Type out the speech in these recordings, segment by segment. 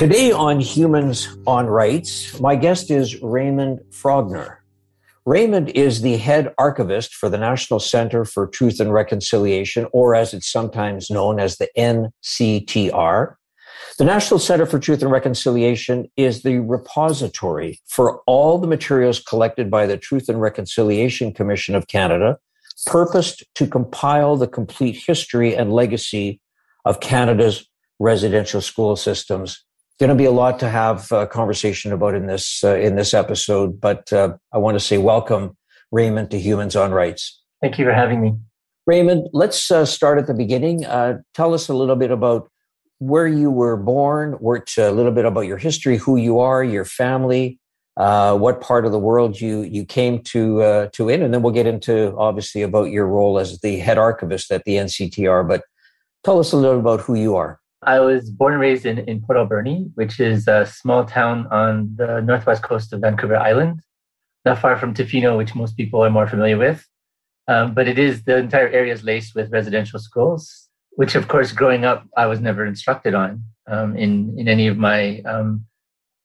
Today on Humans on Rights, my guest is Raymond Frogner. Raymond is the head archivist for the National Center for Truth and Reconciliation, or as it's sometimes known as the NCTR. The National Center for Truth and Reconciliation is the repository for all the materials collected by the Truth and Reconciliation Commission of Canada, purposed to compile the complete history and legacy of Canada's residential school systems going to be a lot to have a conversation about in this uh, in this episode. But uh, I want to say welcome, Raymond, to Humans on Rights. Thank you for having me, Raymond. Let's uh, start at the beginning. Uh, tell us a little bit about where you were born. Worked a little bit about your history, who you are, your family. Uh, what part of the world you you came to uh, to in, and then we'll get into obviously about your role as the head archivist at the NCTR. But tell us a little about who you are. I was born and raised in, in Port Alberni, which is a small town on the northwest coast of Vancouver Island, not far from Tofino, which most people are more familiar with. Um, but it is the entire area is laced with residential schools, which, of course, growing up, I was never instructed on um, in in any of my um,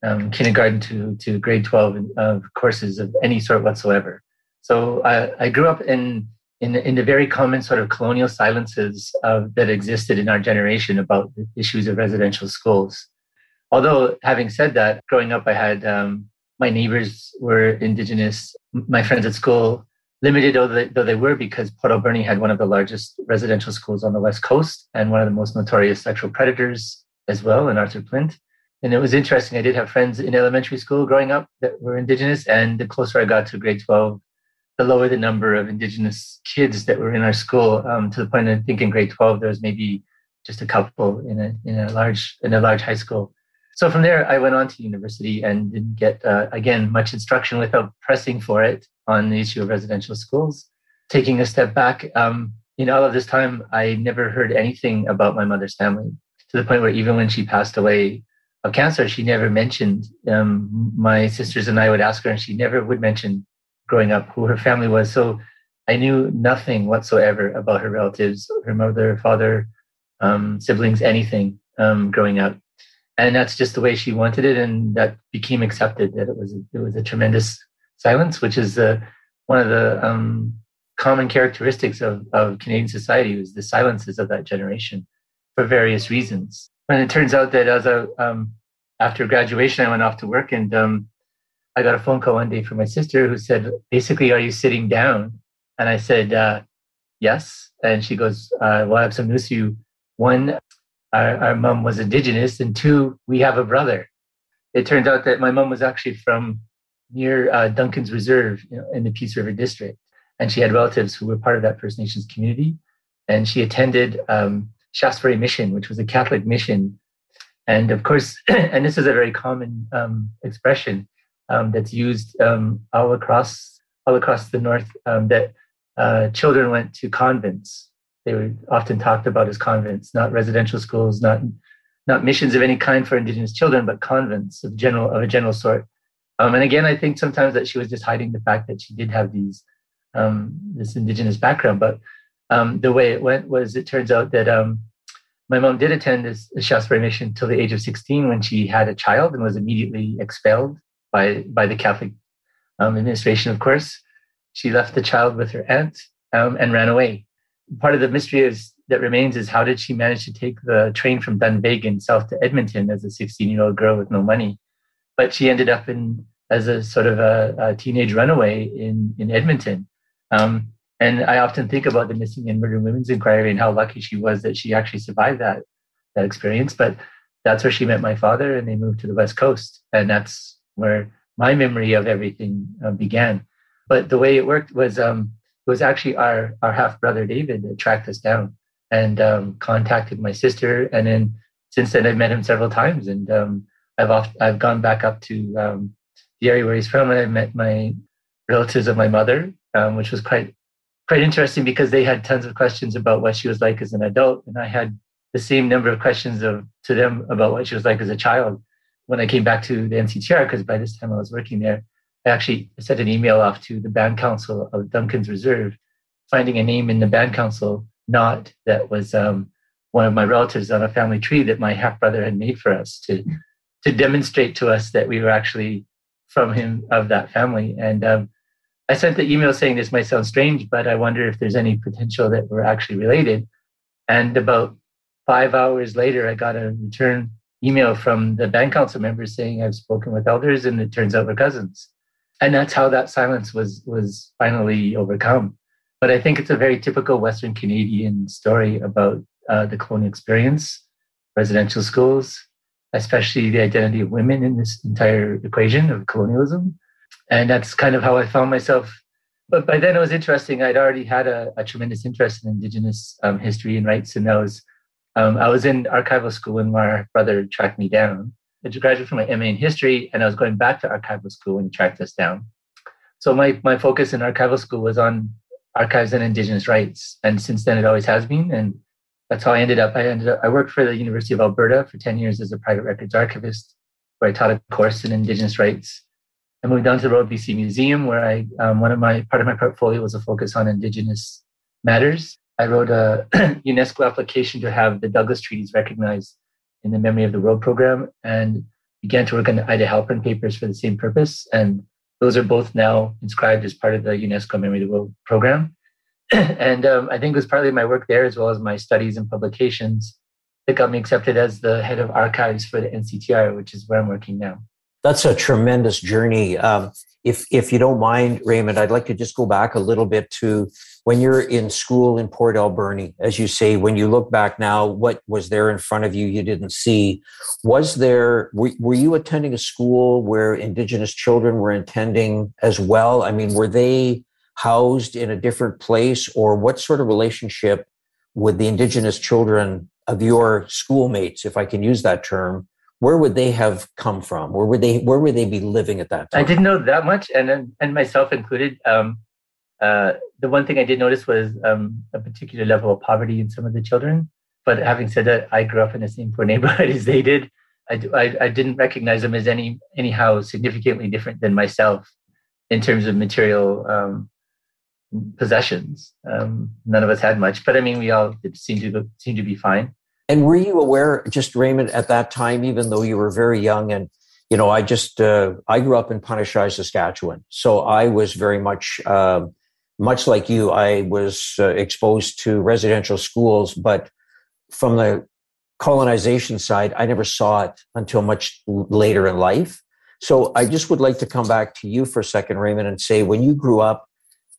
um kindergarten to to grade twelve of courses of any sort whatsoever. So I, I grew up in in, in the very common sort of colonial silences of, that existed in our generation about the issues of residential schools. Although, having said that, growing up, I had um, my neighbors were Indigenous, my friends at school, limited though they, though they were, because Port Alberni had one of the largest residential schools on the West Coast and one of the most notorious sexual predators as well in Arthur Plint. And it was interesting. I did have friends in elementary school growing up that were Indigenous, and the closer I got to grade 12, the lower the number of indigenous kids that were in our school um, to the point I think in grade 12 there was maybe just a couple in a in a large in a large high school. So from there I went on to university and didn't get uh, again much instruction without pressing for it on the issue of residential schools. Taking a step back, um, in all of this time I never heard anything about my mother's family to the point where even when she passed away of cancer, she never mentioned um, my sisters and I would ask her, and she never would mention growing up who her family was. So I knew nothing whatsoever about her relatives, her mother, father, um, siblings, anything um, growing up. And that's just the way she wanted it, and that became accepted. That it was it was a tremendous silence, which is uh, one of the um, common characteristics of, of Canadian society was the silences of that generation for various reasons. And it turns out that as a um, after graduation, I went off to work, and um, I got a phone call one day from my sister who said, basically, are you sitting down? And I said, uh, yes. And she goes, uh, well, I have some news for you. One, our, our mom was indigenous, and two, we have a brother. It turned out that my mom was actually from near uh, Duncan's Reserve you know, in the Peace River District. And she had relatives who were part of that First Nations community. And she attended um, Shaftesbury Mission, which was a Catholic mission. And of course, and this is a very common um, expression, um, that's used um, all across all across the north. Um, that uh, children went to convents. They were often talked about as convents, not residential schools, not not missions of any kind for Indigenous children, but convents of general of a general sort. Um, and again, I think sometimes that she was just hiding the fact that she did have these um, this Indigenous background. But um, the way it went was, it turns out that my mom did attend this Shaftesbury mission till the age of 16 when she had a child and was immediately expelled by by the Catholic um, administration, of course. She left the child with her aunt um, and ran away. Part of the mystery is that remains is how did she manage to take the train from Dunvegan south to Edmonton as a 16 year old girl with no money? But she ended up in as a sort of a, a teenage runaway in in Edmonton. Um, and I often think about the missing and murdered women's inquiry and how lucky she was that she actually survived that that experience. But that's where she met my father, and they moved to the west coast, and that's where my memory of everything uh, began. But the way it worked was um, it was actually our our half brother David that tracked us down and um, contacted my sister, and then since then, I've met him several times, and um, I've I've gone back up to um, the area where he's from, and I met my relatives of my mother, um, which was quite quite interesting because they had tons of questions about what she was like as an adult, and I had the same number of questions of, to them about what she was like as a child. When I came back to the NCTR, because by this time I was working there, I actually sent an email off to the band council of Duncan's Reserve, finding a name in the band council not that was um, one of my relatives on a family tree that my half brother had made for us to to demonstrate to us that we were actually from him of that family. And um, I sent the email saying this might sound strange, but I wonder if there's any potential that we're actually related. And about five hours later, I got a return email from the band council members saying I've spoken with elders, and it turns out we're cousins and that's how that silence was was finally overcome. But I think it's a very typical Western Canadian story about uh, the colonial experience, residential schools, especially the identity of women in this entire equation of colonialism, and that's kind of how I found myself. But by then it was interesting. I'd already had a, a tremendous interest in Indigenous um, history and rights, and I was um, I was in archival school when my brother tracked me down I graduated from my MA in history, and I was going back to archival school when he tracked us down. So my my focus in archival school was on archives and Indigenous rights, and since then it always has been. And that's how I ended up. I ended up. I worked for the University of Alberta for ten years as a private records archivist, where I taught a course in Indigenous rights. I moved down to the Royal BC Museum, where I um, one of my part of my portfolio was a focus on Indigenous matters. I wrote a UNESCO application to have the Douglas Treaties recognized in the Memory of the World program and began to work on the Ida Halpern papers for the same purpose. And those are both now inscribed as part of the UNESCO Memory of the World program. and um, I think it was partly my work there as well as my studies and publications that got me accepted as the head of archives for the NCTR, which is where I'm working now. That's a tremendous journey. Um, if if you don't mind, Raymond, I'd like to just go back a little bit to when you're in school in Port Alberni, as you say, when you look back now, what was there in front of you you didn't see? Was there, were, were you attending a school where Indigenous children were attending as well? I mean, were they housed in a different place or what sort of relationship with the Indigenous children of your schoolmates, if I can use that term, where would they have come from? Where would they where would they be living at that time? I didn't know that much, and and myself included. Um, uh, the one thing I did notice was um, a particular level of poverty in some of the children. But having said that, I grew up in the same poor neighborhood as they did. I, I, I didn't recognize them as any anyhow significantly different than myself in terms of material um, possessions. Um, none of us had much, but I mean, we all seemed to seem to be fine. And were you aware, just Raymond, at that time, even though you were very young and you know, I just uh, I grew up in Punnichy, Saskatchewan, so I was very much uh, much like you, I was uh, exposed to residential schools, but from the colonization side, I never saw it until much later in life. So I just would like to come back to you for a second, Raymond, and say when you grew up,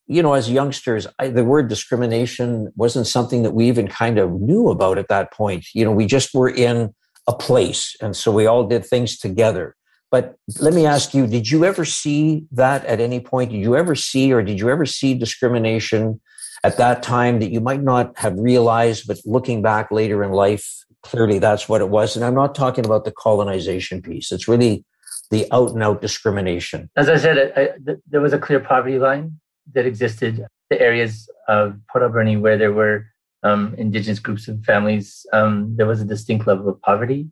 you know, as youngsters, I, the word discrimination wasn't something that we even kind of knew about at that point. You know, we just were in a place, and so we all did things together. But let me ask you, did you ever see that at any point? Did you ever see or did you ever see discrimination at that time that you might not have realized, but looking back later in life, clearly that's what it was? And I'm not talking about the colonization piece. It's really the out and out discrimination. As I said, I, I, there was a clear poverty line that existed. The areas of Port Alberni where there were um, indigenous groups of families, um, there was a distinct level of poverty.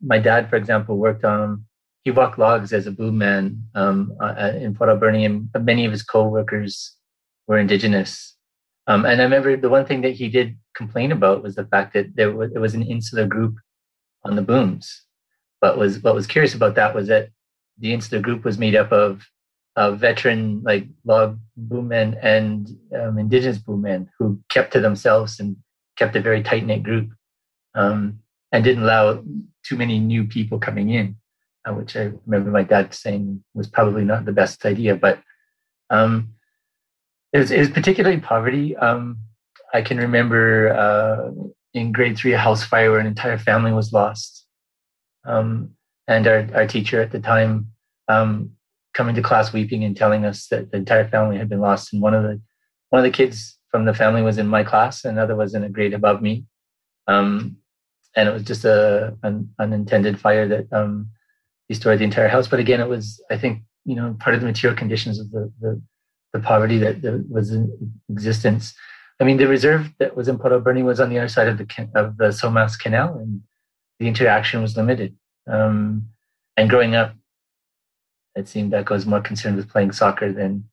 My dad, for example, worked on he walked logs as a boom man um, uh, in Port Alberni, and many of his co-workers were indigenous. Um, and I remember the one thing that he did complain about was the fact that there was, was an insular group on the booms. But was what was curious about that was that the insular group was made up of uh, veteran like log boommen and um, indigenous boommen who kept to themselves and kept a very tight knit group um, and didn't allow too many new people coming in. Uh, which I remember my dad saying was probably not the best idea. But um, it, was, it was particularly poverty. Um, I can remember uh, in grade three, a house fire where an entire family was lost. Um, and our, our teacher at the time um, coming to class weeping and telling us that the entire family had been lost. And one of the one of the kids from the family was in my class, another was in a grade above me. Um, and it was just a an unintended fire that um, destroyed the entire house. But again, it was I think you know part of the material conditions of the the, the poverty that, that, was in existence. I mean, the reserve that was in Port Alberni was on the other side of the of the Somas Canal, and the interaction was limited. Um, and growing up, it seemed that was more concerned with playing soccer than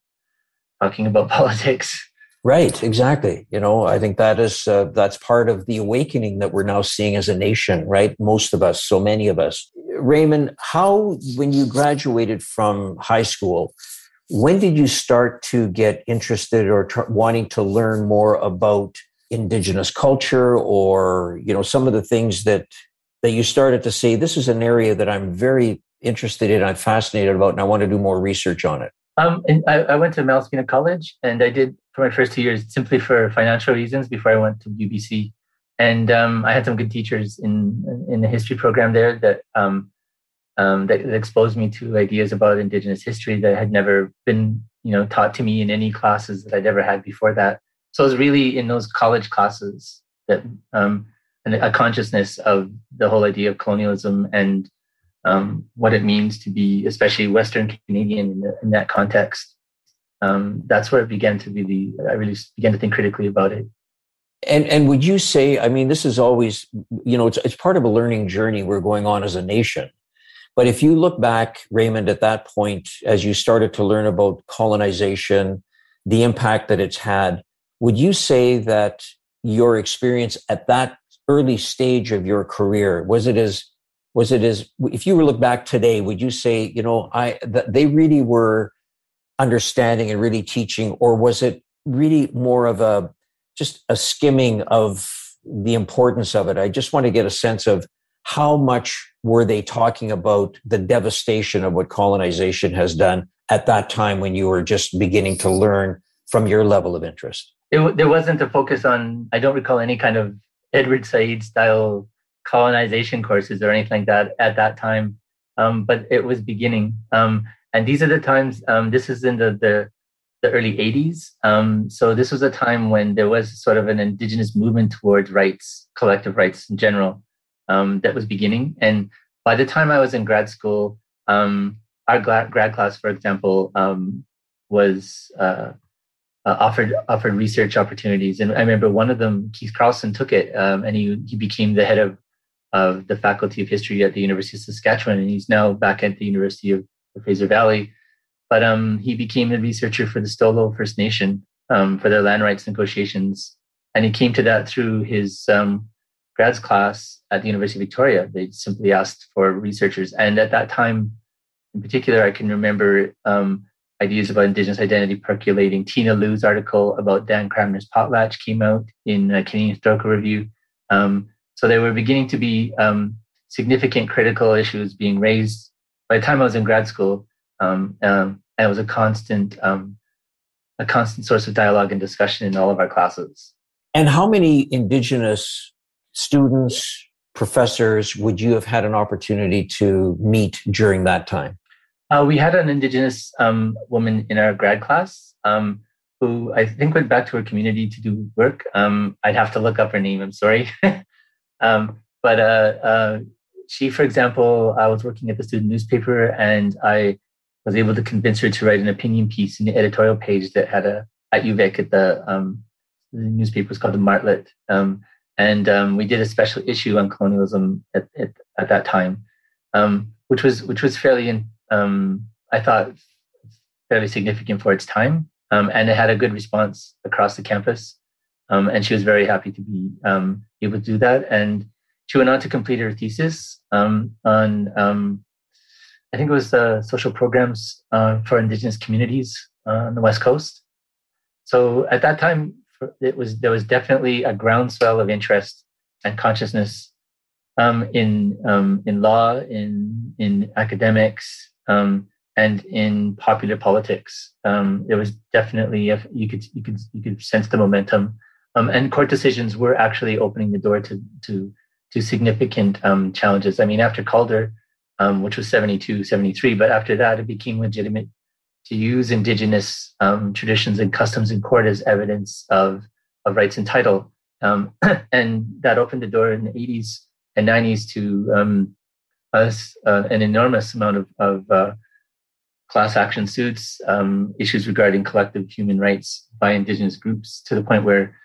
talking about politics. Right, exactly. You know, I think that is uh, that's part of the awakening that we're now seeing as a nation. Right, most of us, so many of us. Raymond, how when you graduated from high school, when did you start to get interested or tr- wanting to learn more about indigenous culture, or you know, some of the things that that you started to say this is an area that I'm very interested in, I'm fascinated about, and I want to do more research on it. Um, I, I went to Malaspina College, and I did for my first two years simply for financial reasons before I went to UBC. And um, I had some good teachers in in the history program there that um, um, that exposed me to ideas about Indigenous history that had never been you know taught to me in any classes that I'd ever had before that. So it was really in those college classes that um, a consciousness of the whole idea of colonialism and um, what it means to be, especially Western Canadian in, the, in that context, um, that's where it began to the i really began to think critically about it. And and would you say i mean this is always you know it's, it's part of a learning journey we're going on as a nation. But if you look back raymond at that point as you started to learn about colonization the impact that it's had would you say that your experience at that early stage of your career was it as was it as if you were look back today would you say you know i that they really were understanding and really teaching, or was it really more of a just a skimming of the importance of it? I just want to get a sense of how much were they talking about the devastation of what colonization has done at that time when you were just beginning to learn from your level of interest? It, there wasn't a focus on, I don't recall any kind of Edward Said style colonization courses or anything like that at that time, um, but it was beginning. Um, and these are the times um, this is in the the, the early 80s um, so this was a time when there was sort of an indigenous movement towards rights collective rights in general um, that was beginning. And by the time i was in grad school our grad class for example was uh, uh, offered offered research opportunities. And i remember one of them keith carlson took it um, and he, he became the head of of the faculty of history at the university of saskatchewan and he's now back at the university of the Fraser Valley. But um, he became the researcher for the Stolo First Nation um, for their land rights negotiations. And he came to that through his um, grads class at the University of Victoria. They simply asked for researchers. And at that time, in particular, I can remember um, ideas about Indigenous identity percolating. Tina Loo's article about Dan Cranmer's potlatch came out in a Canadian Historical Review. Um, so there were beginning to be um, significant critical issues being raised by the time I was in grad school, um, um, it was a constant, um, a constant source of dialogue and discussion in all of our classes. And how many Indigenous students, professors would you have had an opportunity to meet during that time? Uh, we had an Indigenous um, woman in our grad class um, who I think went back to her community to do work. Um, I'd have to look up her name. I'm sorry. but uh, uh, she, for example, I was working at the student newspaper and I was able to convince her to write an opinion piece in the editorial page that had a at UVic at the, um, the newspaper was called the Martlet. Um, and um, we did a special issue on colonialism at, at, at that time, um, which was which was fairly, um, I thought, fairly significant for its time, um, and it had a good response across the campus. And she was very happy to be able to do that. And she went on to complete her thesis um, on, um, I think it was uh, social programs uh, for Indigenous communities uh, on the West Coast. So at that time, it was there was definitely a groundswell of interest and consciousness um, in um, in law, in in academics, um, and in popular politics. Um, there was definitely you could you could you could sense the momentum, um, and court decisions were actually opening the door to to to significant um, challenges. I mean, after Calder, um, which was 72, 73, but after that, it became legitimate to use indigenous um, traditions and customs in court as evidence of, of rights and title. Um, and that opened the door in the 80s and 90s to um, us, uh, an enormous amount of, of uh, class action suits, issues regarding collective human rights by indigenous groups, to the point where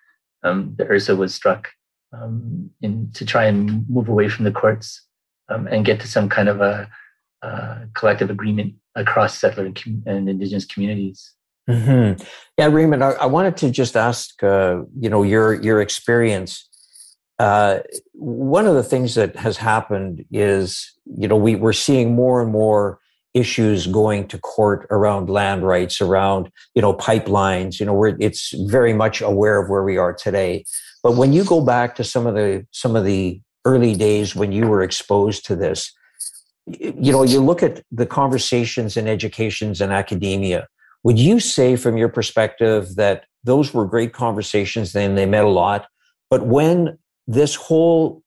um, the IRSSA was struck um, in, to try and move away from the courts um, and get to some kind of a, a collective agreement across settler and, com- and indigenous communities. Mm-hmm. Yeah, Raymond, I, I, wanted to just ask, uh, you know, your your experience. Uh, one of the things that has happened is, you know, we we're seeing more and more issues going to court around land rights, around you know pipelines. You know, where it's very much aware of where we are today. But when you go back to some of the some of the early days when you were exposed to this, you know, you look at the conversations in educations and academia would you say, from your perspective, that those were great conversations and they meant a lot? But when this whole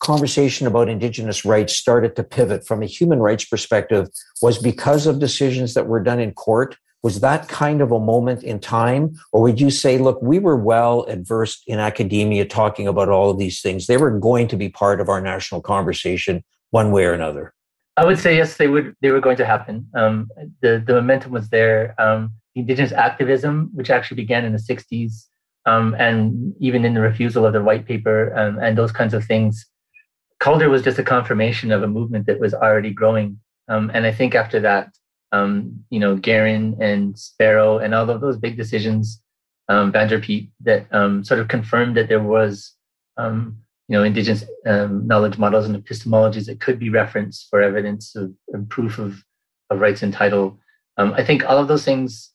conversation about Indigenous rights started to pivot from a human rights perspective was because of decisions that were done in court? Was that kind of a moment in time? Or would you say, look, we were well adversed in academia talking about all of these things? They were going to be part of our national conversation one way or another? I would say yes, they would. They were going to happen. Um, the the momentum was there. Um, the indigenous activism, which actually began in the '60s, um, and even in the refusal of the white paper um, and those kinds of things, Calder was just a confirmation of a movement that was already growing. Um, and I think after that, um, you know, Guerin and Sparrow and all of those big decisions, um, Van der Peet, that sort of confirmed that there was you know, indigenous um, knowledge models and epistemologies that could be referenced for evidence of and proof of, of rights and title. Um, I think all of those things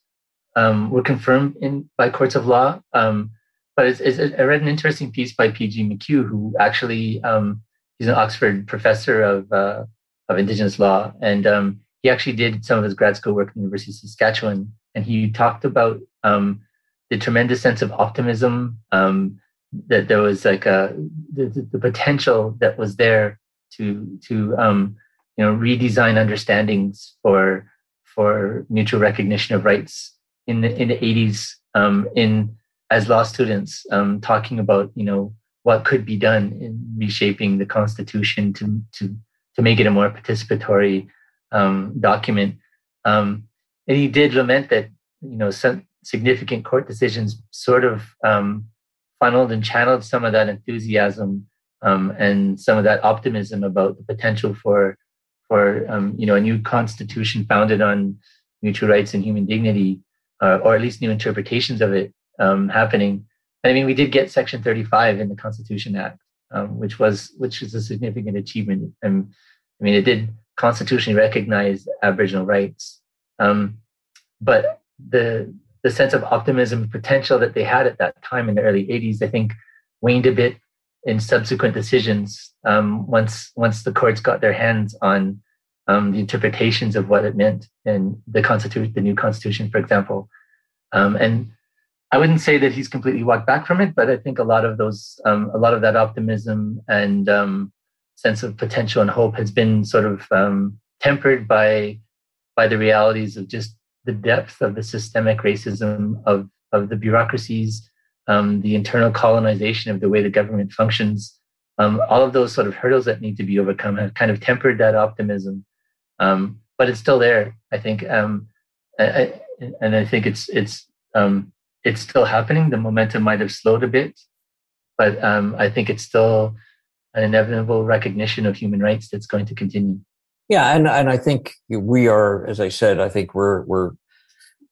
um, were confirmed in by courts of law. Um, but it's, it's, I read an interesting piece by P.G. McHugh, who actually um, he's an Oxford professor of uh, of indigenous law, and um, he actually did some of his grad school work at the University of Saskatchewan, and he talked about the tremendous sense of optimism that there was like a the, the potential that was there to to um, you know redesign understandings for for mutual recognition of rights in the in the 80s um, in as law students um, talking about you know what could be done in reshaping the constitution to to to make it a more participatory um, document um, and he did lament that you know some significant court decisions sort of um, funneled and channeled some of that enthusiasm um, and some of that optimism about the potential for for um, you know a new constitution founded on mutual rights and human dignity, uh, or at least new interpretations of it um, happening. I mean, we did get Section 35 in the Constitution Act, um, which was which is a significant achievement. And I mean, it did constitutionally recognize Aboriginal rights, um, but the the sense of optimism potential that they had at that time in the early 80s, I think, waned a bit in subsequent decisions um, once once the courts got their hands on um, the interpretations of what it meant in the constitution, the new constitution, for example. Um, and I wouldn't say that he's completely walked back from it, but I think a lot of those, um, a lot of that optimism and um, sense of potential and hope has been sort of um, tempered by by the realities of just the depth of the systemic racism of, of the bureaucracies, um, the internal colonization of the way the government functions, um, all of those sort of hurdles that need to be overcome have kind of tempered that optimism. Um, but it's still there, I think. Um, I, and I think it's it's um, it's still happening. The momentum might have slowed a bit, but um, I think it's still an inevitable recognition of human rights that's going to continue. Yeah, and and I think we are, as I said, I think we're we're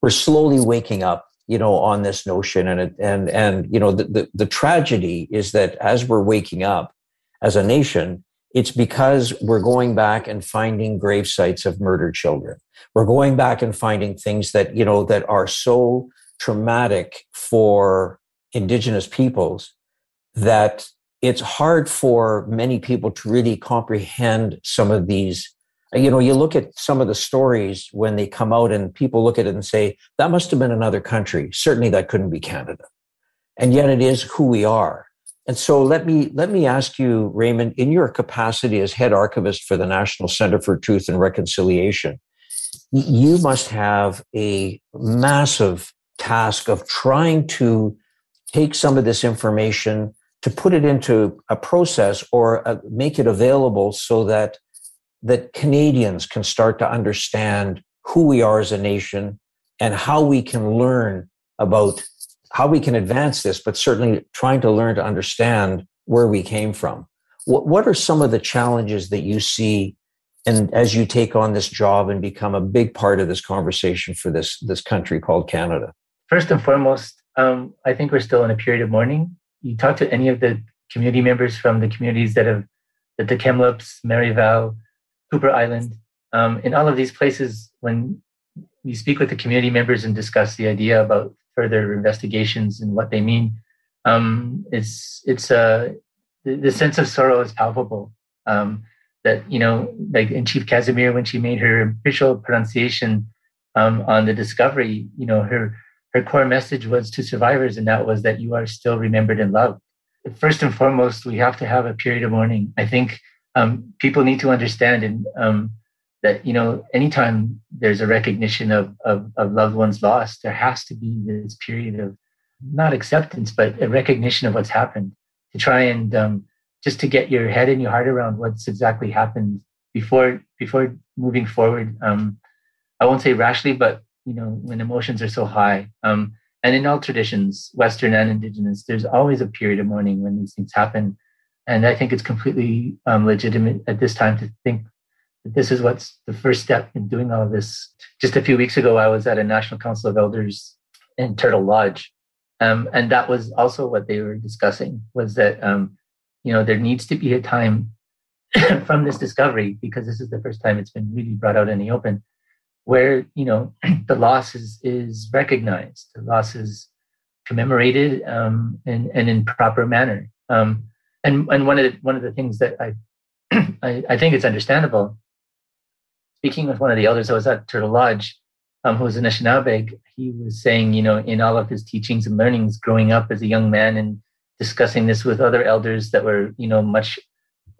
we're slowly waking up, you know, on this notion, and it, and and you know, the, the the tragedy is that as we're waking up as a nation, it's because we're going back and finding grave sites of murdered children. We're going back and finding things that you know that are so traumatic for indigenous peoples that it's hard for many people to really comprehend some of these you know, you look at some of the stories when they come out and people look at it and say, that must have been another country. Certainly that couldn't be Canada. And yet it is who we are. And so let me, let me ask you, Raymond, in your capacity as head archivist for the National Center for Truth and Reconciliation, you must have a massive task of trying to take some of this information to put it into a process or uh, make it available so that that Canadians can start to understand who we are as a nation and how we can learn about how we can advance this, but certainly trying to learn to understand where we came from. What, what are some of the challenges that you see and as you take on this job and become a big part of this conversation for this this country called Canada? First and foremost, um, I think we're still in a period of mourning. You talk to any of the community members from the communities that have the, the Kamloops, Marieval, Kuper Island. Um, in all of these places, when you speak with the community members and discuss the idea about further investigations and what they mean, um, it's it's a uh, the, the, sense of sorrow is palpable. Um, that you know, like in Chief Casimir, when she made her official pronunciation um, on the discovery, you know, her her core message was to survivors, and that was that you are still remembered and loved. First and foremost, we have to have a period of mourning. I think um, people need to understand and um, that you know, anytime there's a recognition of, of of loved ones lost, there has to be this period of not acceptance, but a recognition of what's happened to try and um, just to get your head and your heart around what's exactly happened before before moving forward. Um, I won't say rashly, but you know when emotions are so high. Um, and in all traditions, Western and Indigenous, there's always a period of mourning when these things happen. And I think it's completely um, legitimate at this time to think that this is what's the first step in doing all this. Just a few weeks ago, I was at a National Council of Elders in Turtle Lodge, um, and that was also what they were discussing was that um, you know there needs to be a time from this discovery because this is the first time it's been really brought out in the open where you know the loss is is recognized the loss is commemorated um, and, and in proper manner um, and and one of the, one of the things that I, I, I think it's understandable speaking with one of the elders I was at Turtle Lodge um, who was an Anishinaabe he was saying you know in all of his teachings and learnings growing up as a young man and discussing this with other elders that were, you know, much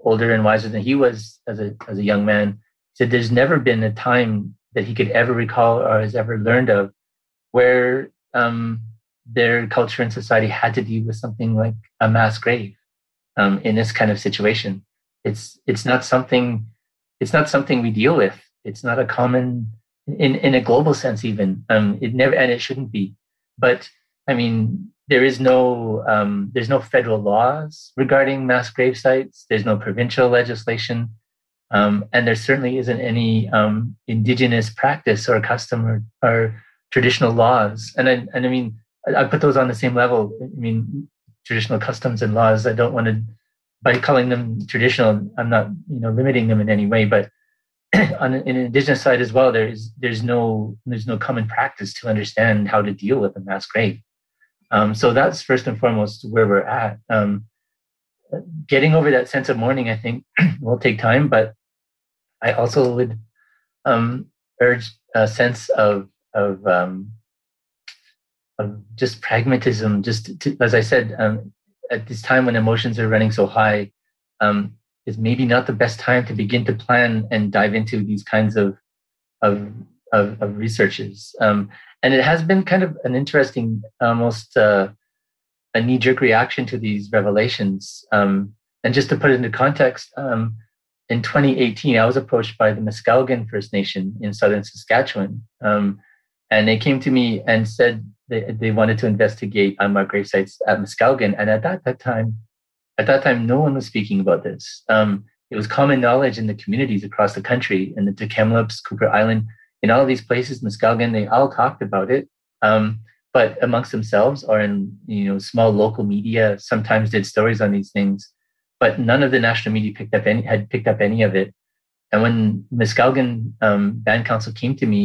older and wiser than he was as a as a young man. He said there's never been a time that he could ever recall or has ever learned of where um, their culture and society had to deal with something like a mass grave um, in this kind of situation. It's it's not something it's not something we deal with. It's not a common in in a global sense even. Um, it never and it shouldn't be. But I mean, there is no um, there's no federal laws regarding mass grave sites. There's no provincial legislation, um, and there certainly isn't any um, indigenous practice or custom or, or, traditional laws. And I, and I mean, I, put those on the same level. I mean, traditional customs and laws. I don't want to by calling them traditional. I'm not you know limiting them in any way, but on an indigenous side as well, there's there's no there's no common practice to understand how to deal with a mass grave. Um, so that's first and foremost where we're at. Um, getting over that sense of mourning, I think, will take time, but I also would um, urge a sense of of, um, of just pragmatism. Just to, as I said, um, at this time when emotions are running so high, um, is maybe not the best time to begin to plan and dive into these kinds of of of, of researches. Um, and it has been kind of an interesting, almost uh, a knee jerk reaction to these revelations. Um, and just to put it into context, um, in 2018, I was approached by the Muskowekwan First Nation in southern Saskatchewan. Um, and they came to me and said they, they wanted to investigate unmarked grave sites at Muskowekwan. And at that, that time, at that time, no one was speaking about this. Um, it was common knowledge in the communities across the country, in the Kamloops, Kuper Island, in all of these places, Muskowekwan, they all talked about it. Um, but amongst themselves or in you know small local media sometimes did stories on these things but none of the national media picked up any had picked up any of it. And when Muskowekwan um, band council came to me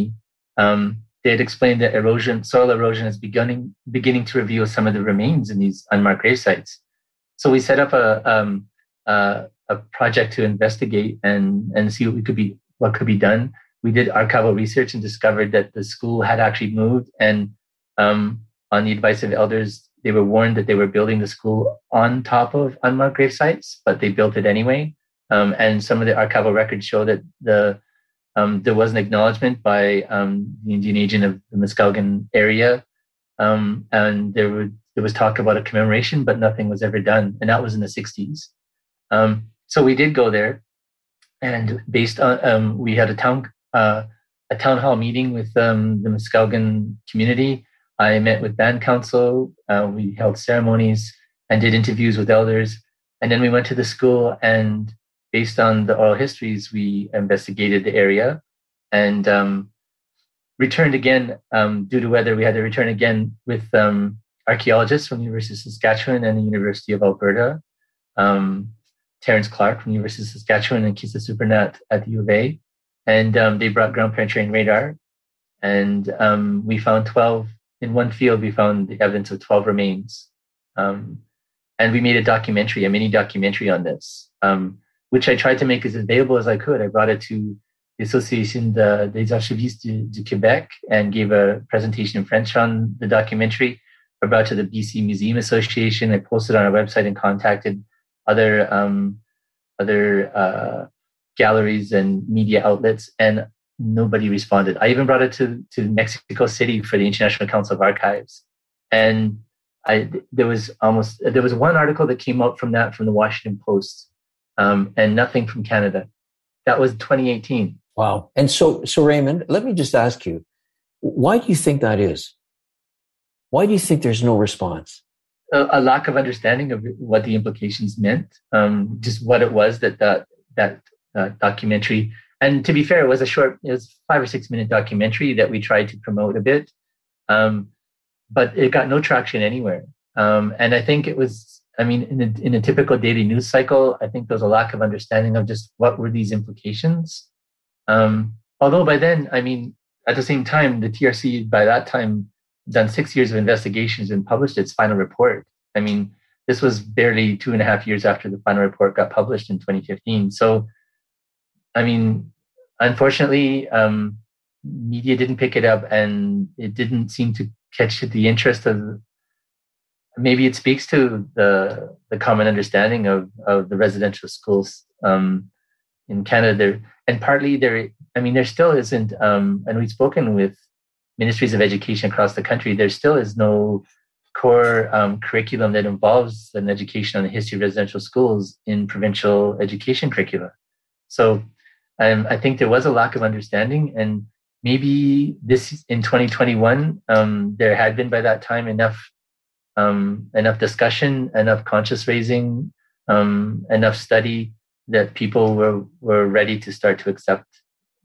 um, they had explained that erosion soil erosion is beginning beginning to reveal some of the remains in these unmarked grave sites so we set up a um, a, a project to investigate and and see what we could be what could be done. We did archival research and discovered that the school had actually moved and um, on the advice of elders they were warned that they were building the school on top of unmarked grave sites but they built it anyway um, and some of the archival records show that the um, there was an acknowledgement by um, the Indian agent of the Muskowekwan area um, and there were there was talk about a commemoration, but nothing was ever done, and that was in the '60s. Um, so we did go there, and based on um, we had a town uh, a town hall meeting with the Muskowekwan community. I met with band council. Uh, we held ceremonies and did interviews with elders, and then we went to the school and based on the oral histories, we investigated the area and um, returned again um, due to weather. We had to return again with um, archaeologists from the University of Saskatchewan and the University of Alberta, um, Terence Clark from the University of Saskatchewan and Kisha Supernant at the U of A. And um, they brought ground penetrating radar. And um, we found 12, in one field, we found the evidence of 12 remains. and we made a documentary, a mini documentary on this. Um, which I tried to make as available as I could. I brought it to the Association des Archivistes du, du Québec and gave a presentation in French on the documentary. I brought to the BC Museum Association. I posted on our website and contacted other um, other uh, galleries and media outlets, and nobody responded. I even brought it to to Mexico City for the International Council of Archives, and I there was almost there was one article that came out from that from the Washington Post um, and nothing from Canada. That was 2018. Wow. And so, so Raymond, let me just ask you, why do you think that is? Why do you think there's no response? A, a lack of understanding of what the implications meant, um, just what it was that that that uh, documentary. And to be fair, it was a short, it was five or six minute documentary that we tried to promote a bit, um, but it got no traction anywhere. Um, and I think it was I mean, in a, in a typical daily news cycle, I think there's a lack of understanding of just what were these implications. Um, although by then, I mean, at the same time, the TRC by that time done six years of investigations and published its final report. I mean, this was barely two and a half years after the final report got published in 2015. So, I mean, unfortunately, um, media didn't pick it up, and it didn't seem to catch the interest of maybe it speaks to the the common understanding of of the residential schools um, in Canada. There and partly there, I mean, there still isn't. Um, and we've spoken with ministries of education across the country. There still is no core um, curriculum that involves an education on the history of residential schools in provincial education curricula. So um, I think there was a lack of understanding, and maybe this in 2021 um, there had been by that time enough um, enough discussion, enough conscious raising, um, enough study that people were were ready to start to accept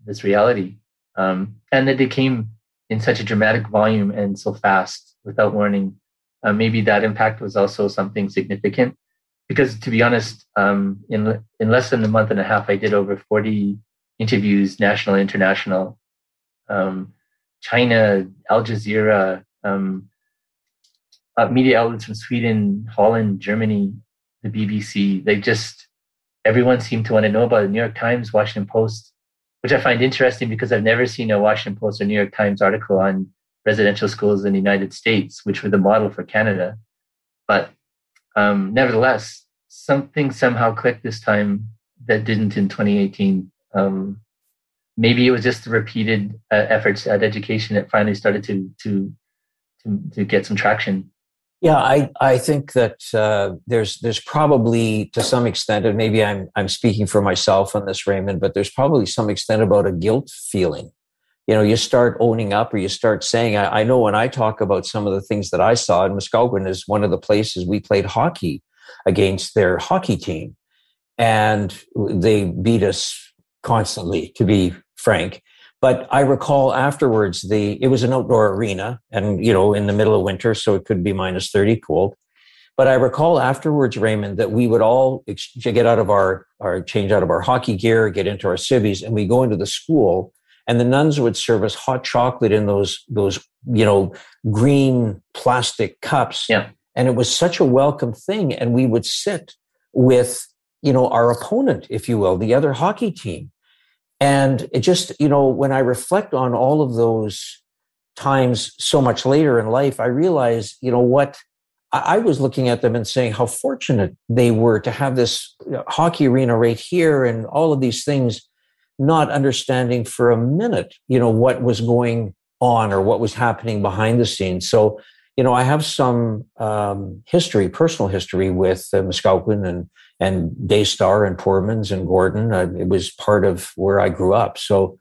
this reality, um, and that they came in such a dramatic volume and so fast without warning. Uh, maybe that impact was also something significant, because to be honest, um, in in less than a month and a half, I did over forty interviews, national, international, um, China, Al Jazeera. Um, uh, media outlets from Sweden, Holland, Germany, the BBC. They just everyone seemed to want to know about it. New York Times, Washington Post, which I find interesting because I've never seen a Washington Post or New York Times article on residential schools in the United States, which were the model for Canada. But um, nevertheless, something somehow clicked this time that didn't in 2018. Um, maybe it was just the repeated uh, efforts at education that finally started to to to, to get some traction. Yeah, I, I think that uh, there's there's probably to some extent, and maybe I'm I'm speaking for myself on this, Raymond, but there's probably some extent about a guilt feeling. You know, you start owning up, or you start saying, I, I know when I talk about some of the things that I saw, and Muskowekwan is one of the places we played hockey against their hockey team, and they beat us constantly, to be frank. But I recall afterwards the it was an outdoor arena and you know in the middle of winter, so it could be minus 30 cold. But I recall afterwards, Raymond, that we would all get out of our, our change out of our hockey gear, get into our civvies, and we go into the school, and the nuns would serve us hot chocolate in those those you know green plastic cups. Yeah. And it was such a welcome thing, and we would sit with you know our opponent, if you will, the other hockey team, and it just, you know, when I reflect on all of those times so much later in life, I realize, you know, what I was looking at them and saying how fortunate they were to have this hockey arena right here and all of these things, not understanding for a minute, you know, what was going on or what was happening behind the scenes. So you know, I have some um, history, personal history with uh, Muskowekwan and and Daystar and Poormans and Gordon. Uh, it was part of where I grew up. So,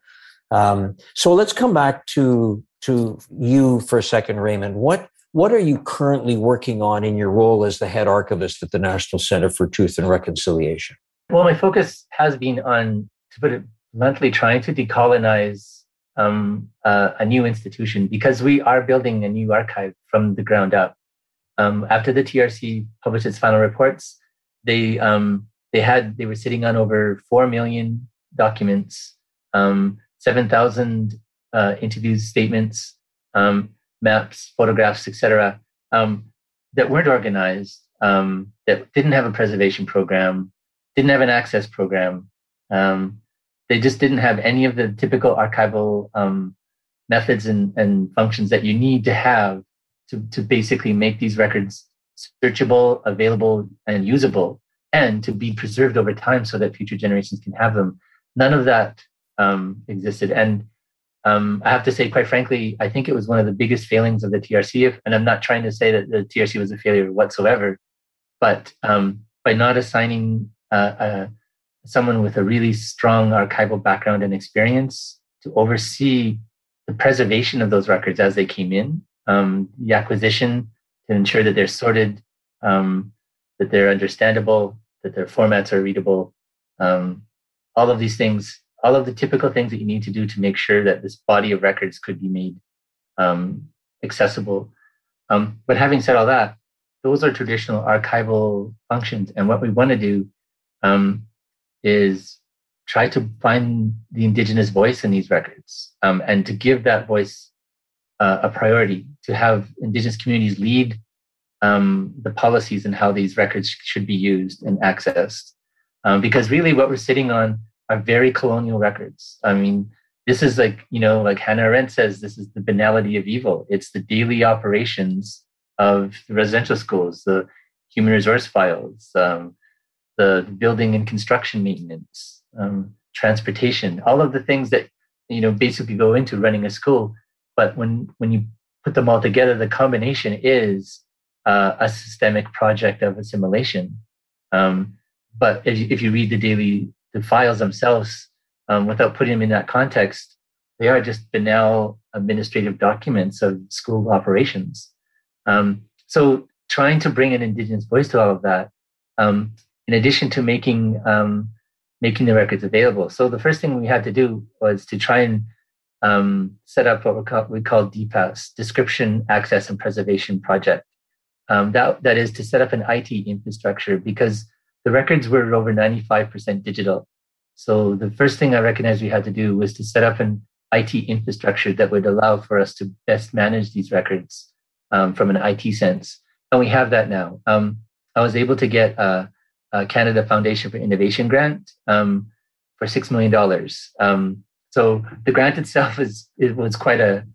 um, so let's come back to to you for a second, Raymond. What what are you currently working on in your role as the head archivist at the National Center for Truth and Reconciliation? Well, my focus has been on, to put it bluntly, trying to decolonize um, uh, a new institution because we are building a new archive from the ground up. Um, after the TRC published its final reports, they um, they had they were sitting on over four million documents, um, seven thousand uh, interviews, statements, um, maps, photographs, etc., um, that weren't organized, um, that didn't have a preservation program, didn't have an access program. Um, they just didn't have any of the typical archival um, methods and, and functions that you need to have to, to basically make these records searchable, available, and usable, and to be preserved over time so that future generations can have them. None of that um, existed. And um, I have to say, quite frankly, I think it was one of the biggest failings of the TRC. And I'm not trying to say that the TRC was a failure whatsoever, but um, by not assigning uh, uh, someone with a really strong archival background and experience to oversee the preservation of those records as they came in, um, the acquisition to ensure that they're sorted, um, that they're understandable, that their formats are readable, um, all of these things all of the typical things that you need to do to make sure that this body of records could be made um, accessible. Um, but having said all that, those are traditional archival functions. And what we want to do um, is try to find the indigenous voice in these records um, and to give that voice uh, a priority, to have indigenous communities lead um, the policies and how these records should be used and accessed. Um, because really, what we're sitting on are very colonial records. I mean, this is like, you know, like Hannah Arendt says, this is the banality of evil. It's the daily operations of the residential schools, the human resource files, um, the building and construction maintenance, um, transportation, all of the things that, you know, basically go into running a school. But when, when you put them all together, the combination is uh, a systemic project of assimilation. Um, but if you, if you read the daily the files themselves, um, without putting them in that context, they are just banal administrative documents of school operations. Um, so trying to bring an indigenous voice to all of that, um, in addition to making um, making the records available. So the first thing we had to do was to try and um, set up what we call, we call DPAS, Description, Access, and Preservation Project. Um, that, that is to set up an IT infrastructure because the records were over 95% digital. So the first thing I recognized we had to do was to set up an IT infrastructure that would allow for us to best manage these records um, from an IT sense. And we have that now. Um, I was able to get a, a, Canada Foundation for Innovation grant um, for $6 million. Um, so the grant itself is, it was quite a,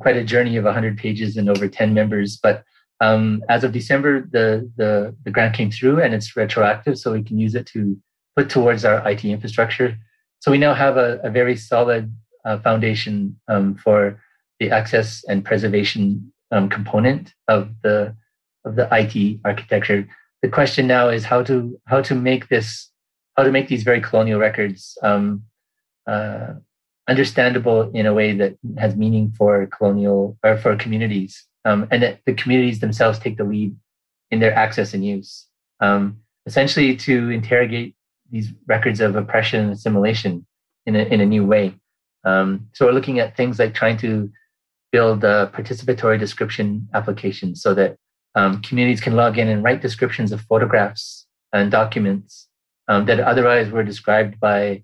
quite a journey of 100 pages and over 10 members, but um, as of December, the, the, the grant came through and it's retroactive, so we can use it to put towards our IT infrastructure. So we now have a, a very solid uh, foundation um, for the access and preservation um, component of the of the IT architecture. The question now is how to how to make this how to make these very colonial records um, uh, understandable in a way that has meaning for colonial or for communities um, and that the communities themselves take the lead in their access and use, um, essentially to interrogate these records of oppression and assimilation in a, in a new way. Um, so we're looking at things like trying to build a participatory description applications so that um, communities can log in and write descriptions of photographs and documents um, that otherwise were described by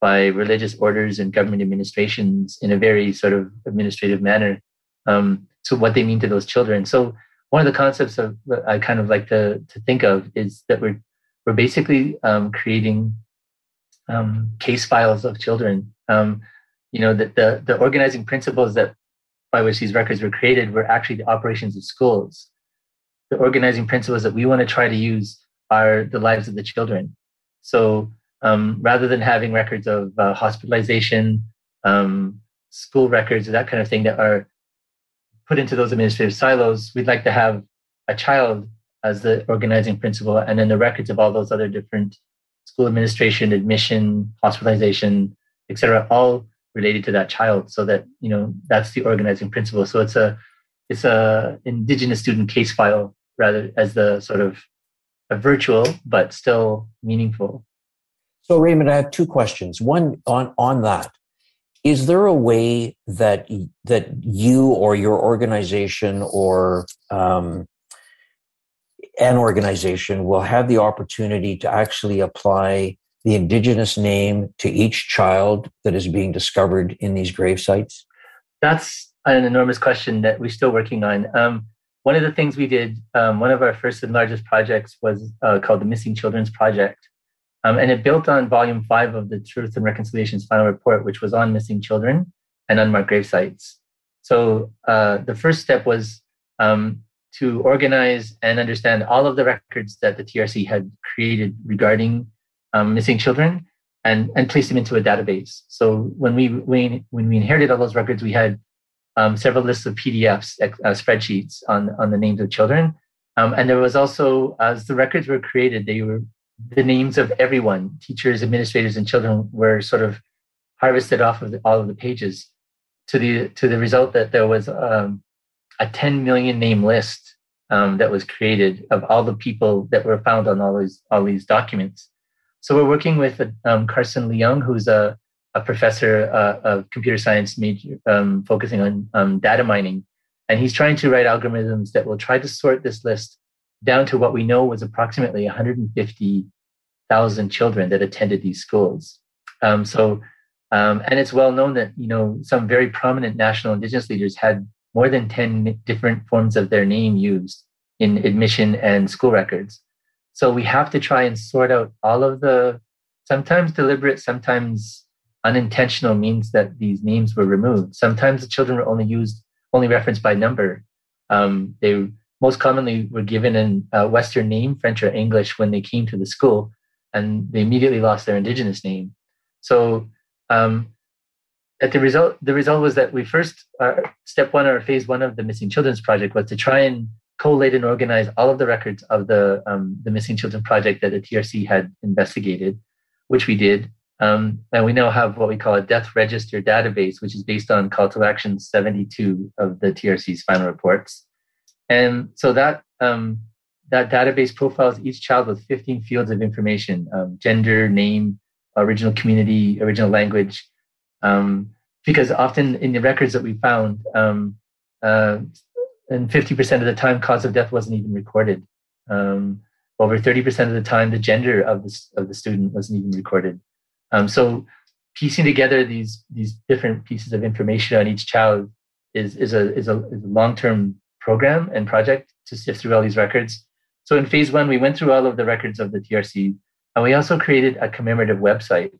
by religious orders and government administrations in a very sort of administrative manner. Um, to what they mean to those children. So one of the concepts of I kind of like to to think of is that we're we're basically um, creating um, case files of children. Um, you know, that the the organizing principles that by which these records were created were actually the operations of schools. The organizing principles that we want to try to use are the lives of the children. So um, rather than having records of uh, hospitalization, um, school records, that kind of thing that are put into those administrative silos, we'd like to have a child as the organizing principle, and then the records of all those other different school administration, admission, hospitalization, etc., all related to that child, so that you know that's the organizing principle. So it's a it's a indigenous student case file rather as the sort of a virtual but still meaningful. So Raymond, I have two questions. One on on that. Is there a way that that you or your organization or um, an organization will have the opportunity to actually apply the indigenous name to each child that is being discovered in these grave sites? That's an enormous question that we're still working on. Um, one of the things we did, um, one of our first and largest projects was uh, called the Missing Children's Project. Um, and it built on volume five of the Truth and Reconciliation's final report, which was on missing children and unmarked grave sites. So uh, the first step was um, to organize and understand all of the records that the TRC had created regarding um, missing children and, and place them into a database. So when we, when, when we inherited all those records, we had um, several lists of PDFs, uh, spreadsheets on, on the names of children. Um, and there was also, as the records were created, they were the names of everyone, teachers, administrators, and children were sort of harvested off of the, all of the pages to the to the result that there was um, a 10 million name list um, that was created of all the people that were found on all these all these documents. So we're working with um, Carson Leung, who's a, a professor uh, of computer science major, um, focusing on um, data mining, and he's trying to write algorithms that will try to sort this list down to what we know was approximately 150,000 children that attended these schools. Um, so, um, and it's well known that you know some very prominent national indigenous leaders had more than 10 different forms of their name used in admission and school records. So we have to try and sort out all of the sometimes deliberate, sometimes unintentional means that these names were removed. Sometimes the children were only used, only referenced by number. Um, they most commonly were given an uh, Western name, French or English, when they came to the school, and they immediately lost their indigenous name. So um, at the result, the result was that we first, uh, step one or phase one of the Missing Children's Project was to try and collate and organize all of the records of the um, the Missing Children Project that the TRC had investigated, which we did. Um, and we now have what we call a death register database, which is based on call to action 72 of the TRC's final reports. And so that um, that database profiles each child with 15 fields of information: um, gender, name, original community, original language, um, because often in the records that we found, um, uh, and 50% of the time, cause of death wasn't even recorded. Um, over 30% of the time, the gender of the, of the student wasn't even recorded. Um, so piecing together these, these different pieces of information on each child is, is a, is a, is a long-term program and project to sift through all these records. So in phase one, we went through all of the records of the TRC, and we also created a commemorative website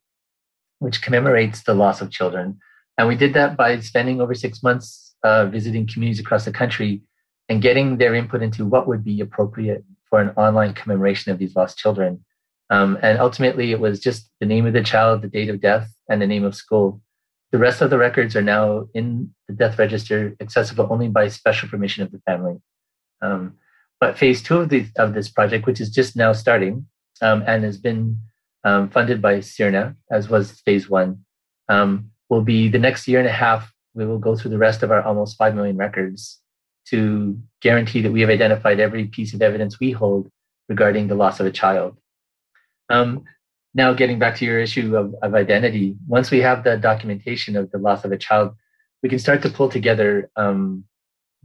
which commemorates the loss of children. And we did that by spending over six months uh, visiting communities across the country and getting their input into what would be appropriate for an online commemoration of these lost children. Um, and ultimately, it was just the name of the child, the date of death, and the name of school. The rest of the records are now in the death register, accessible only by special permission of the family. Um, but phase two of, the, of this project, which is just now starting um, and has been um, funded by CIRNA, as was phase one, um, will be the next year and a half. We will go through the rest of our almost 5 million records to guarantee that we have identified every piece of evidence we hold regarding the loss of a child. Um, now, getting back to your issue of, of identity, once we have the documentation of the loss of a child, we can start to pull together um,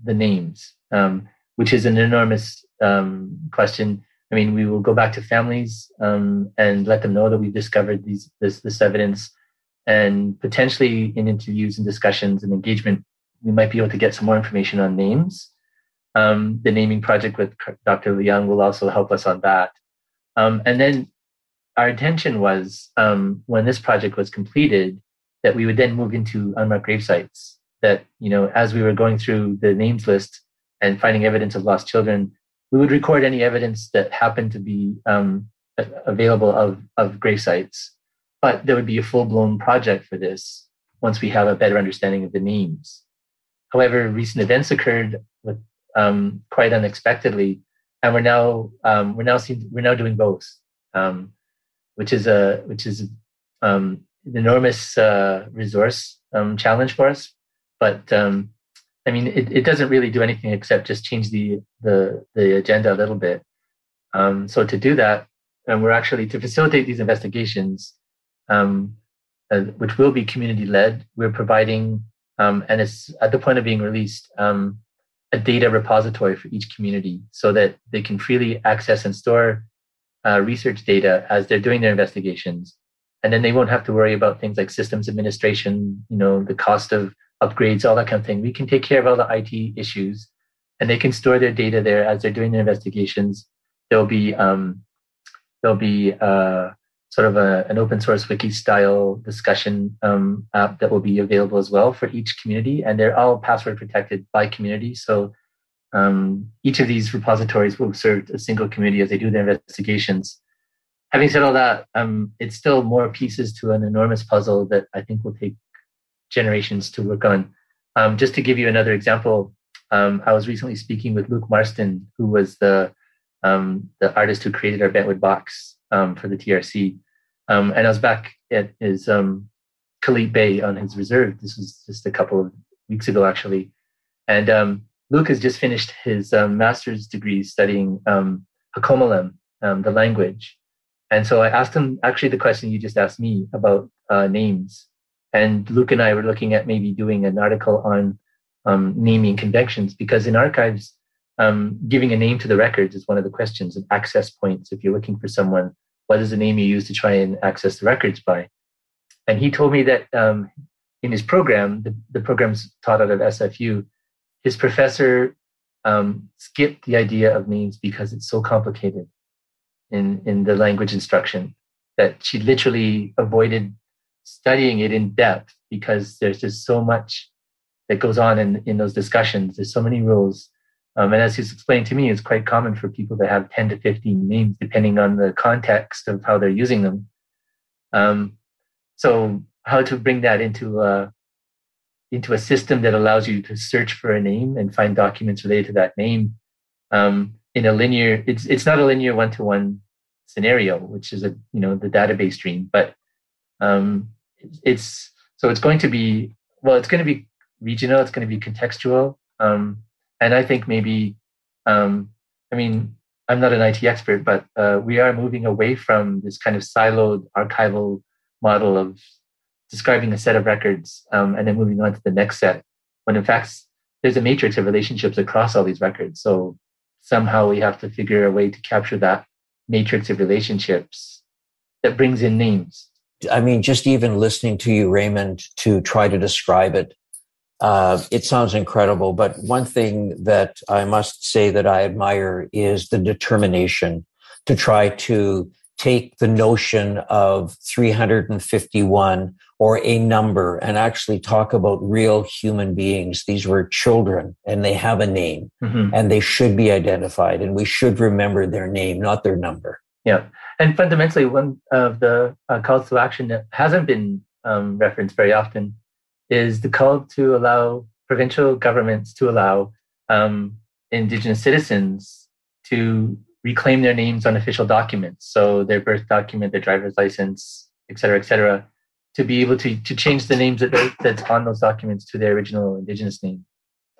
the names, um, which is an enormous um, question I mean, we will go back to families um, and let them know that we've discovered these this this evidence, and potentially in interviews and discussions and engagement, we might be able to get some more information on names. Um, the naming project with Dr. Leung will also help us on that. Um, and then our intention was um, when this project was completed that we would then move into unmarked grave sites. That you know, as we were going through the names list and finding evidence of lost children, we would record any evidence that happened to be um, available of, of grave sites. But there would be a full blown project for this once we have a better understanding of the names. however, recent events occurred with um, quite unexpectedly, and we're now um, we're now we're now doing both, um, which is a which is um, an enormous uh, resource um, challenge for us. But um, I mean, it, it doesn't really do anything except just change the the, the agenda a little bit. Um, so to do that, and we're actually to facilitate these investigations, um, uh, which will be community led. We're providing, um, and it's at the point of being released, um, a data repository for each community, so that they can freely access and store uh, research data as they're doing their investigations, and then they won't have to worry about things like systems administration, you know, the cost of upgrades, all that kind of thing. We can take care of all the IT issues, and they can store their data there as they're doing their investigations. There'll be um, there'll be uh, sort of a, an open source wiki style discussion um, app that will be available as well for each community, and they're all password protected by community. So um, each of these repositories will serve a single community as they do their investigations. Having said all that, um, it's still more pieces to an enormous puzzle that I think will take generations to work on. Um, just to give you another example, um, I was recently speaking with Luke Marston, who was the um, the artist who created our Bentwood box um, for the TRC, and I was back at his um, Kulleet Bay on his reserve. This was just a couple of weeks ago, actually, and Luke has just finished his master's degree studying um, Halkomelem, the language, and so I asked him actually the question you just asked me about uh, names and Luke and I were looking at maybe doing an article on um, naming conventions because in archives, um, giving a name to the records is one of the questions and access points. If you're looking for someone, what is the name you use to try and access the records by? And he told me that um, in his program, the, the program's taught out of SFU, his professor um, skipped the idea of names because it's so complicated in, in the language instruction that she literally avoided studying it in depth because there's just so much that goes on in, in those discussions. There's so many rules. Um, and as he's explained to me, it's quite common for people to have 10 to 15 names depending on the context of how they're using them. Um, so how to bring that into a, into a system that allows you to search for a name and find documents related to that name. Um, in a linear, it's, it's not a linear one-to-one scenario, which is a, you know, the database stream, but um, it's so it's going to be well it's going to be regional it's going to be contextual um, and i think maybe um, i mean i'm not an it expert but uh, we are moving away from this kind of siloed archival model of describing a set of records um, and then moving on to the next set when in fact there's a matrix of relationships across all these records so somehow we have to figure a way to capture that matrix of relationships that brings in names I mean, just even listening to you, Raymond, to try to describe it, uh, it sounds incredible. But one thing that I must say that I admire is the determination to try to take the notion of 351 or a number and actually talk about real human beings. These were children and they have a name mm-hmm. and they should be identified and we should remember their name, not their number. Yeah. And fundamentally, one of the uh, calls to action that hasn't been um, referenced very often is the call to allow provincial governments to allow um, Indigenous citizens to reclaim their names on official documents. So their birth document, their driver's license, et cetera, et cetera, to be able to, to change the names that that's on those documents to their original Indigenous name.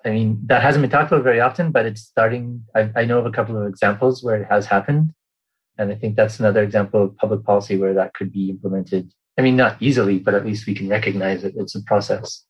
I mean, that hasn't been talked about very often, but it's starting. I, I know of a couple of examples where it has happened. And I think that's another example of public policy where that could be implemented. I mean, not easily, but at least we can recognize it. It's a process.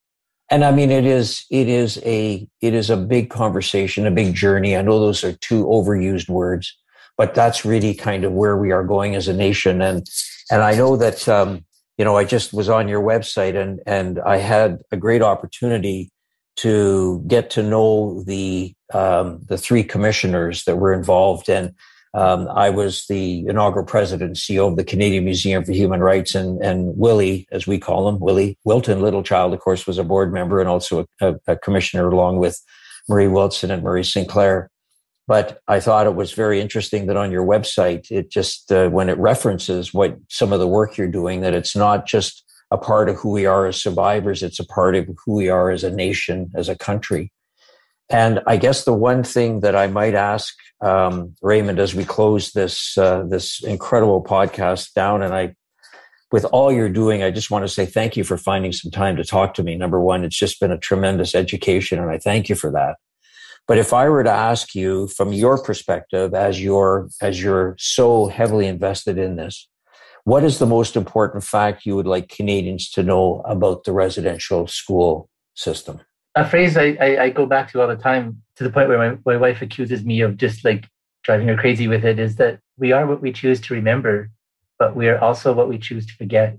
And I mean, it is, it is a, it is a big conversation, a big journey. I know those are two overused words, but that's really kind of where we are going as a nation. And, and I know that, um, you know, I just was on your website and, and I had a great opportunity to get to know the, um, the three commissioners that were involved. And, um, I was the inaugural president CEO of the Canadian Museum for Human Rights, and, and Willie, as we call him, Willie Wilton Littlechild, of course, was a board member and also a, a commissioner along with Marie Wilson and Murray Sinclair. But I thought it was very interesting that on your website, it just, uh, when it references what some of the work you're doing, that it's not just a part of who we are as survivors. It's a part of who we are as a nation, as a country. And I guess the one thing that I might ask um, Raymond as we close this uh, this incredible podcast down, and I, with all you're doing, I just want to say thank you for finding some time to talk to me. Number one, it's just been a tremendous education, and I thank you for that. But if I were to ask you from your perspective, as you're as you're so heavily invested in this, what is the most important fact you would like Canadians to know about the residential school system? A phrase I, I, I go back to all the time, to the point where my, my wife accuses me of just like driving her crazy with it, is that we are what we choose to remember, but we are also what we choose to forget.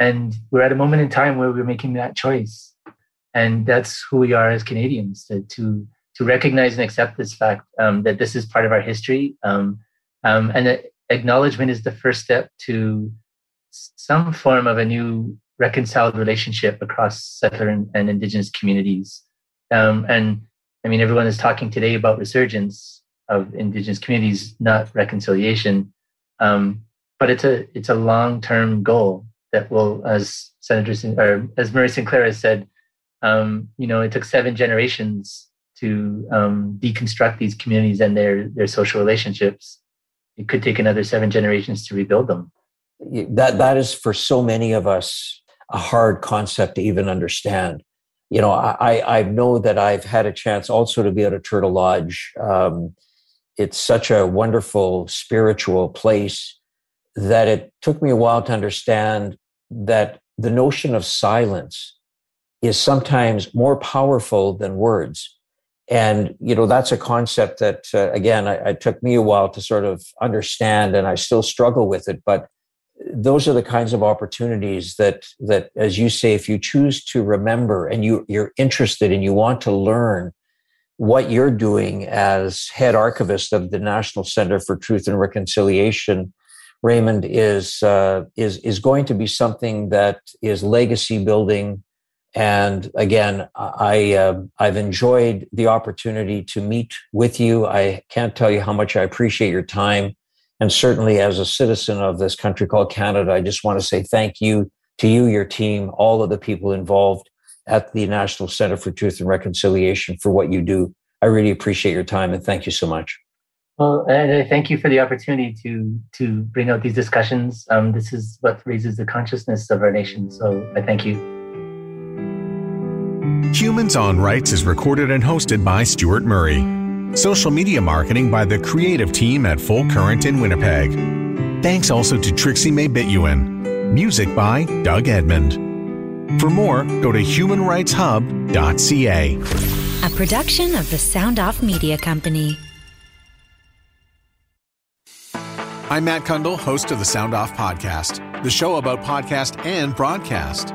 And we're at a moment in time where we're making that choice. And that's who we are as Canadians to, to to recognize and accept this fact um, that this is part of our history. Um, um, and acknowledgement is the first step to some form of a new reconciled relationship across settler and, and indigenous communities. Um, and I mean, everyone is talking today about resurgence of indigenous communities, not reconciliation. Um, but it's a it's a long term goal that will, as Senator or as Murray Sinclair has said, um, you know, it took seven generations to um, deconstruct these communities and their their social relationships. It could take another seven generations to rebuild them. That that is for so many of us a hard concept to even understand. You know, I I know that I've had a chance also to be at a Turtle Lodge. Um, it's such a wonderful spiritual place that it took me a while to understand that the notion of silence is sometimes more powerful than words and you know that's a concept that uh, again I, it took me a while to sort of understand and i still struggle with it. But those are the kinds of opportunities that that as you say if you choose to remember and you you're interested and you want to learn what you're doing as head archivist of the national center for truth and reconciliation raymond is uh, is is going to be something that is legacy building and again, I uh, I've enjoyed the opportunity to meet with you. I can't tell you how much I appreciate your time, and certainly as a citizen of this country called Canada, I just want to say thank you to you, your team, all of the people involved at the National Center for Truth and Reconciliation for what you do. I really appreciate your time, and thank you so much. Well, and I thank you for the opportunity to to bring out these discussions. Um, this is what raises the consciousness of our nation. So I thank you. Humans on Rights is recorded and hosted by Stuart Murray. Social media marketing by the creative team at Full Current in Winnipeg. Thanks also to Trixie May Bituin. Music by Doug Edmond. For more, go to humanrightshub.ca. A production of the Sound Off Media Company. I'm Matt Cundill, host of the Sound Off Podcast, the show about podcast and broadcast.